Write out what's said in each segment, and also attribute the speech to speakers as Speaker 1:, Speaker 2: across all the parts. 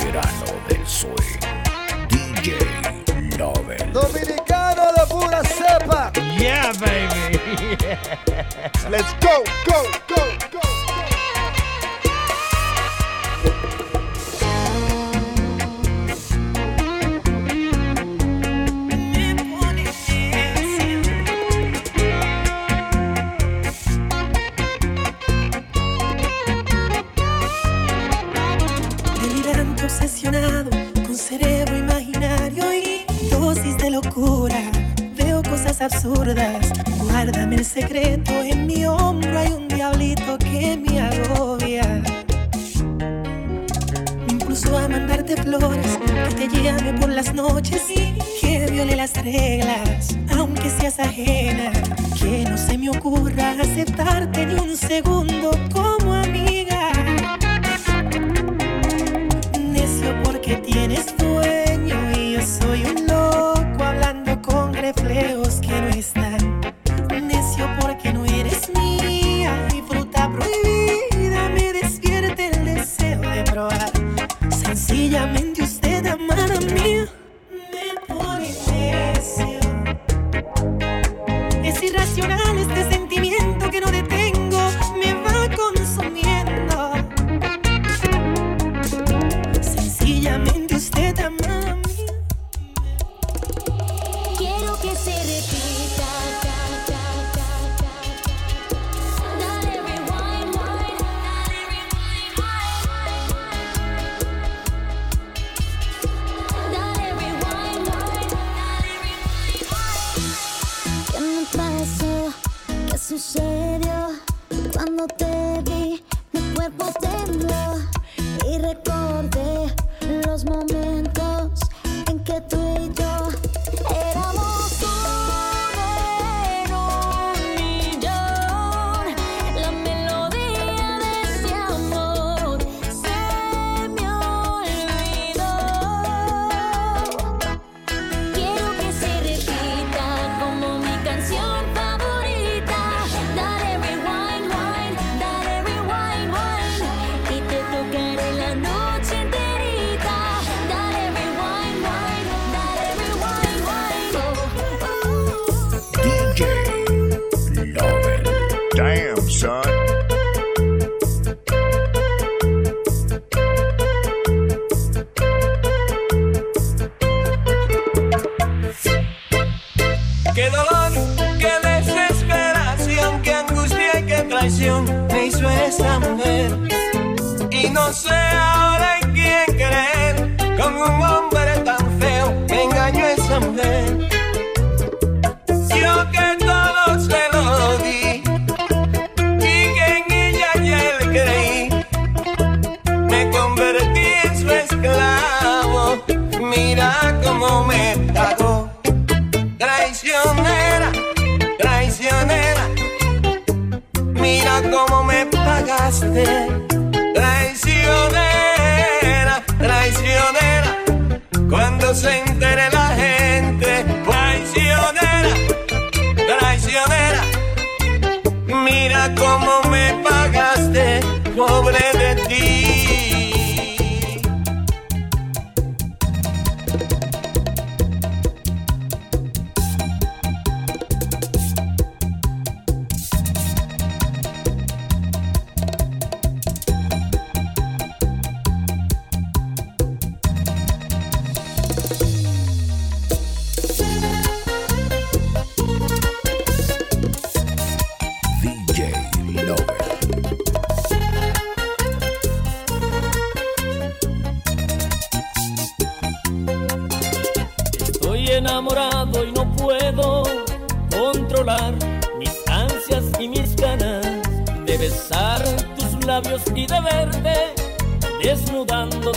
Speaker 1: veterano del swing, DJ Novel.
Speaker 2: Dominicano de pura cepa.
Speaker 3: Yeah, baby.
Speaker 2: Let's go, go, go.
Speaker 4: absurdas. Guárdame el secreto, en mi hombro hay un diablito que me agobia. Me impulsó a mandarte flores, que te llame por las noches y que viole las reglas, aunque seas ajena. Que no se me ocurra aceptarte ni un segundo como amiga. Necio porque tienes Those moments.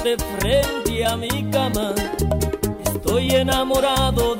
Speaker 4: de
Speaker 5: frente a mi cama. Estoy enamorado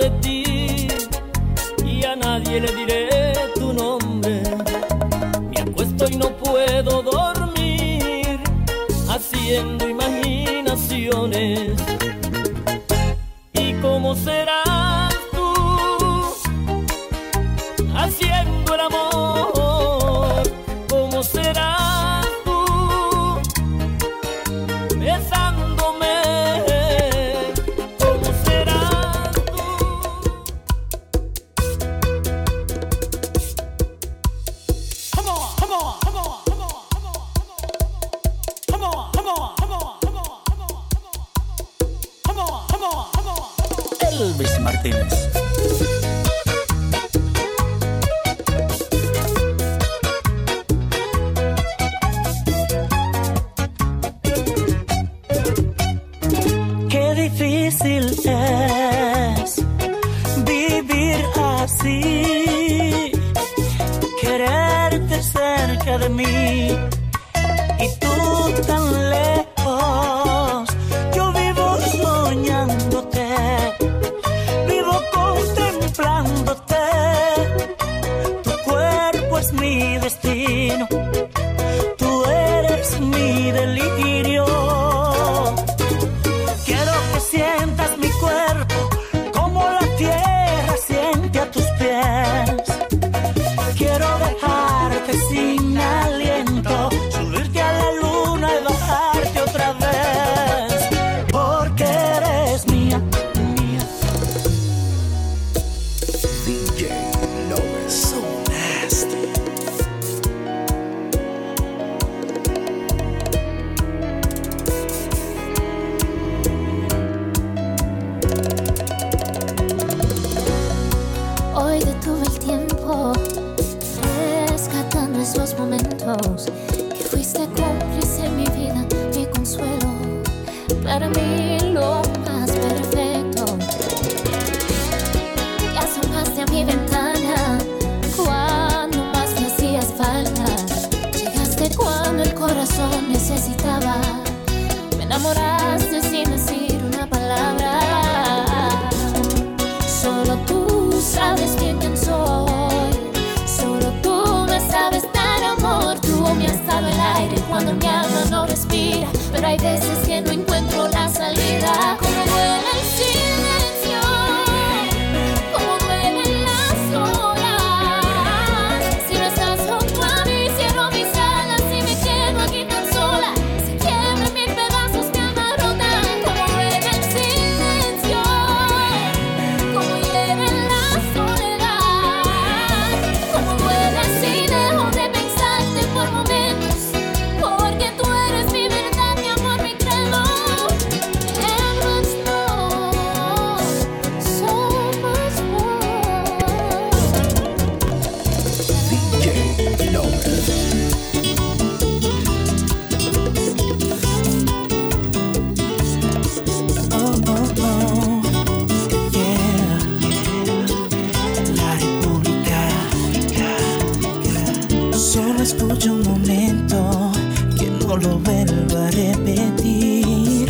Speaker 6: te escucho un momento que no lo vuelva a repetir.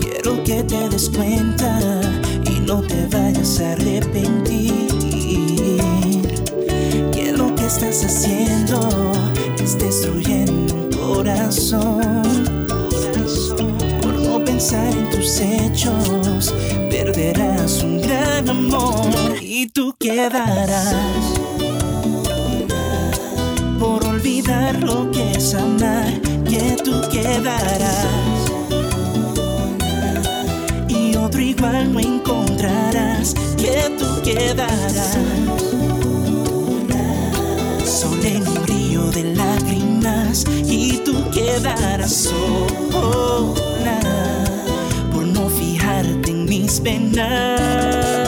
Speaker 6: Quiero que te des cuenta y no te vayas a arrepentir. Que lo que estás haciendo es destruyendo un corazón. Por no pensar en tus hechos, perderás un gran amor y tú quedarás. que tú quedarás. Y otro igual no encontrarás, que tú quedarás. Sol en un de lágrimas y tú quedarás sola por no fijarte en mis penas.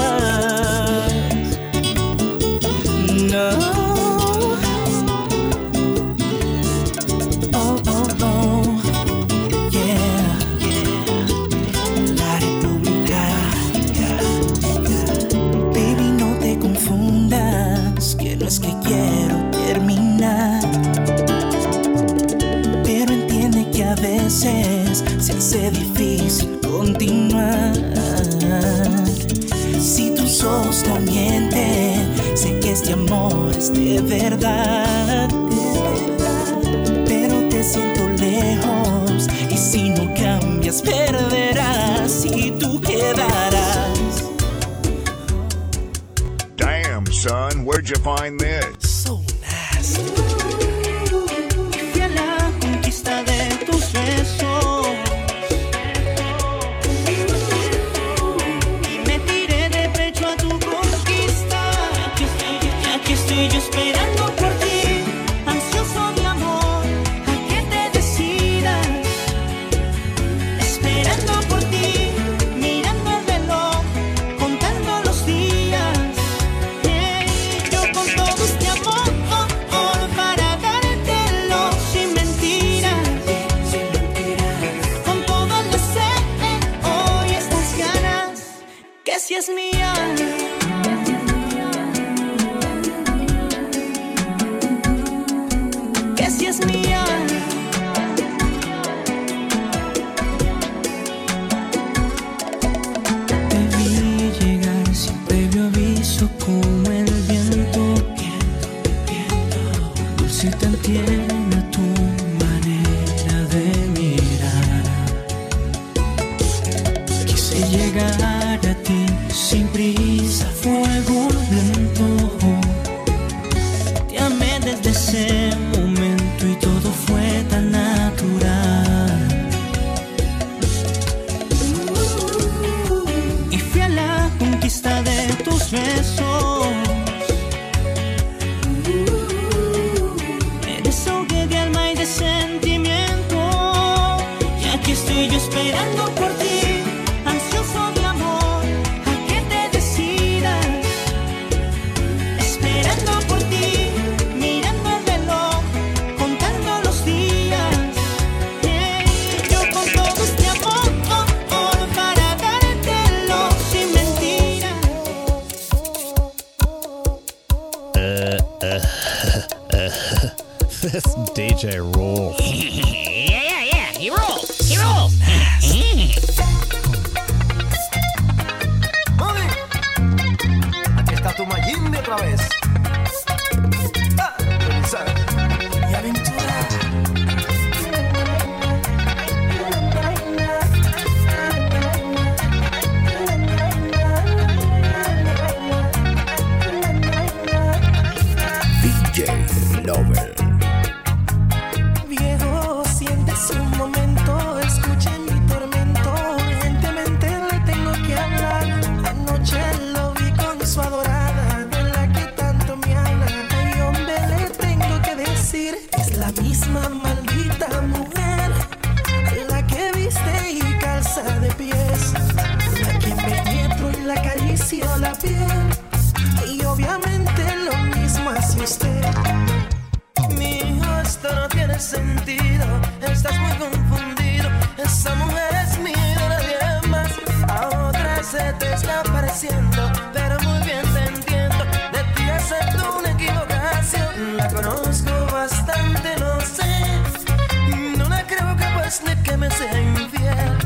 Speaker 6: De que me
Speaker 7: sea infiel.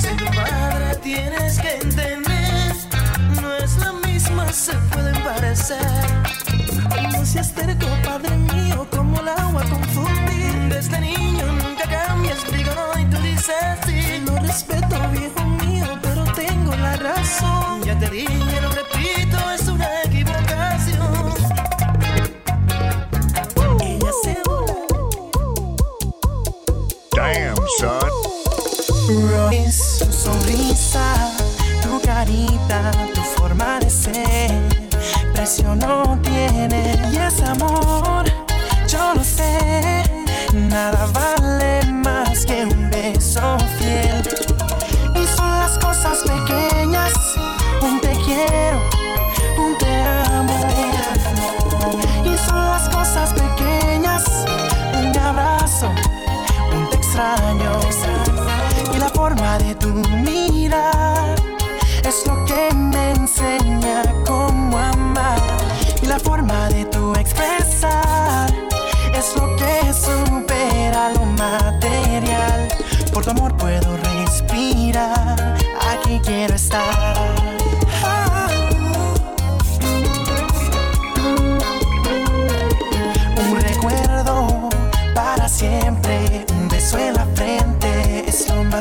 Speaker 7: Si tu padre tienes que entender. No es la misma, se pueden parecer.
Speaker 8: No seas terco, padre mío, como el agua confundir.
Speaker 7: Desde niño nunca cambias, digo no y tú dices sí.
Speaker 8: Lo respeto, viejo mío, pero tengo la razón.
Speaker 7: Ya te dije, lo
Speaker 1: son.
Speaker 8: Es tu sonrisa, tu carita, tu forma de ser. Precio no tiene y es amor, yo lo sé. Nada vale más que un beso fiel. Y son las cosas pequeñas, un te quiero, Y la forma de tu mirar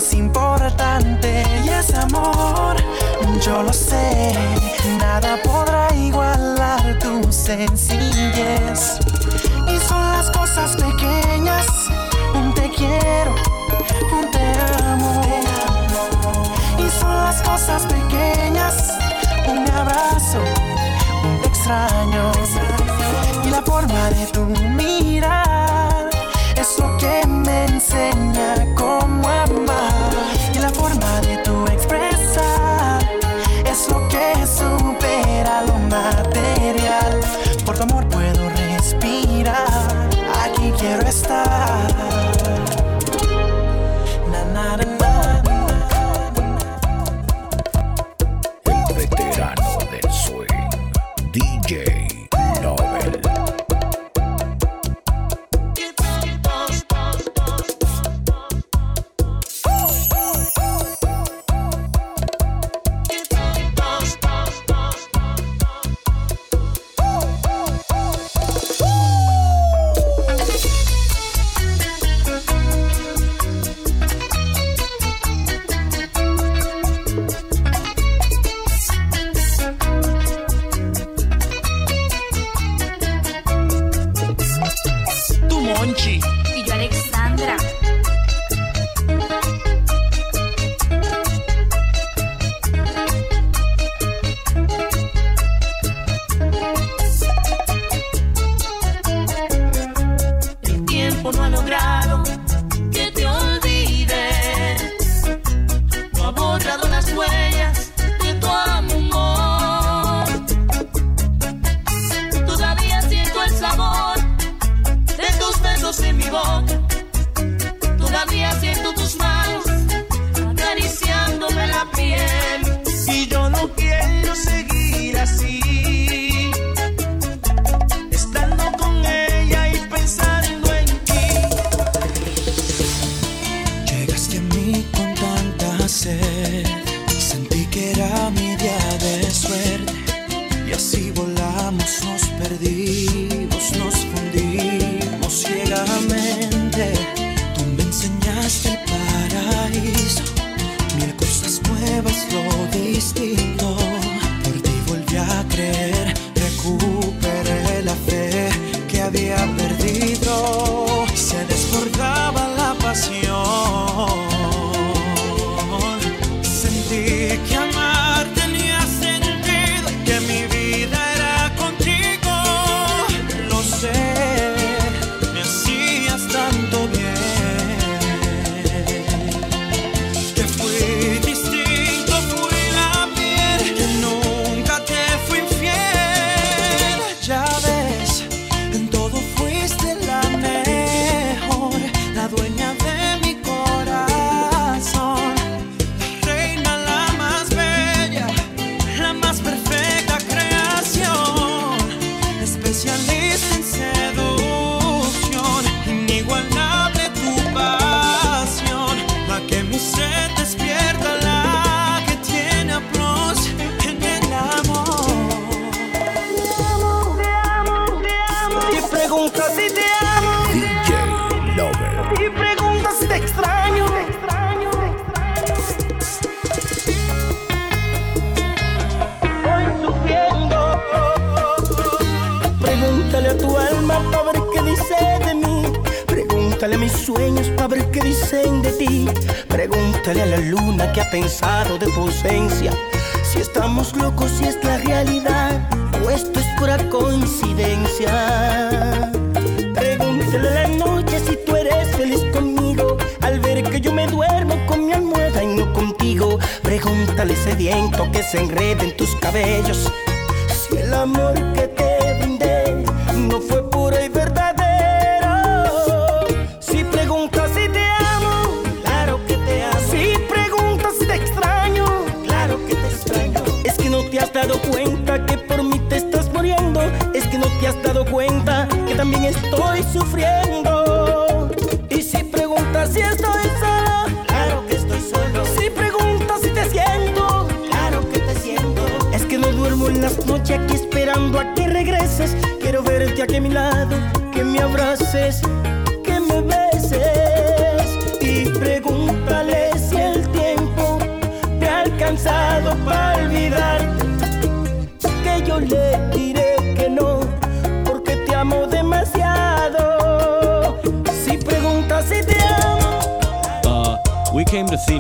Speaker 8: más importante y es amor, yo lo sé, nada podrá igualar tu sencillez. Y son las cosas pequeñas, un te quiero, un te amo. Y son las cosas pequeñas, un abrazo, un te extraño. Y la forma de tu mirar es lo que me enseña cómo amar. Y
Speaker 9: sueños para ver qué dicen de ti. Pregúntale a la luna qué ha pensado de tu ausencia. Si estamos locos, si es la realidad, o esto es pura coincidencia. Pregúntale a la noche si tú eres feliz conmigo. Al ver que yo me duermo con mi almohada y no contigo. Pregúntale ese viento que se enreda en tus cabellos. Si el amor que también estoy sufriendo. Y si preguntas si estoy sola, claro que estoy solo. Si preguntas si te siento, claro que te siento. Es que no duermo en las noches aquí esperando a que regreses. Quiero verte aquí a mi lado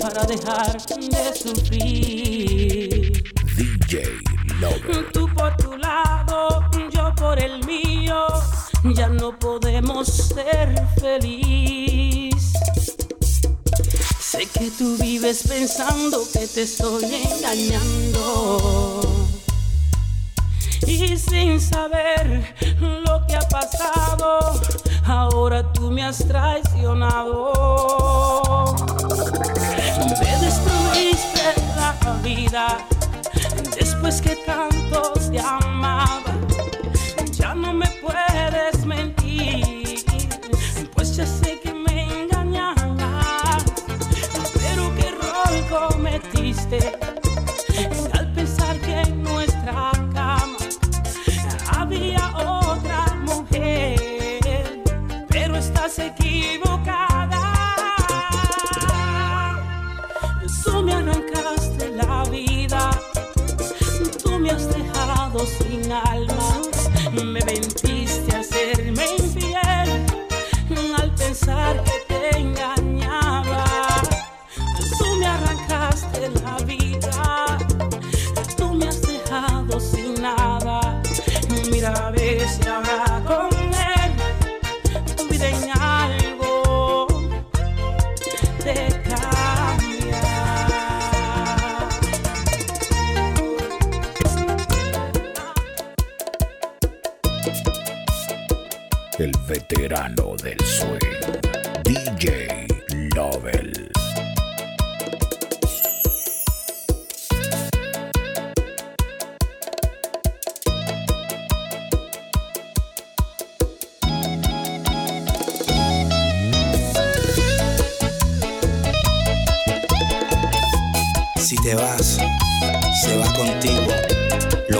Speaker 9: para
Speaker 10: dejar de sufrir.
Speaker 1: DJ Lover.
Speaker 10: Tú por tu lado, yo por el mío, ya no podemos ser feliz. Sé que tú vives pensando que te estoy engañando. Y sin saber lo que ha pasado, ahora tú me has traicionado. Me destruiste la vida después que tanto te amaba. Ya no me puedes mentir, pues ya sé que me engañabas. Pero qué error cometiste.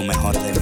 Speaker 11: mejor de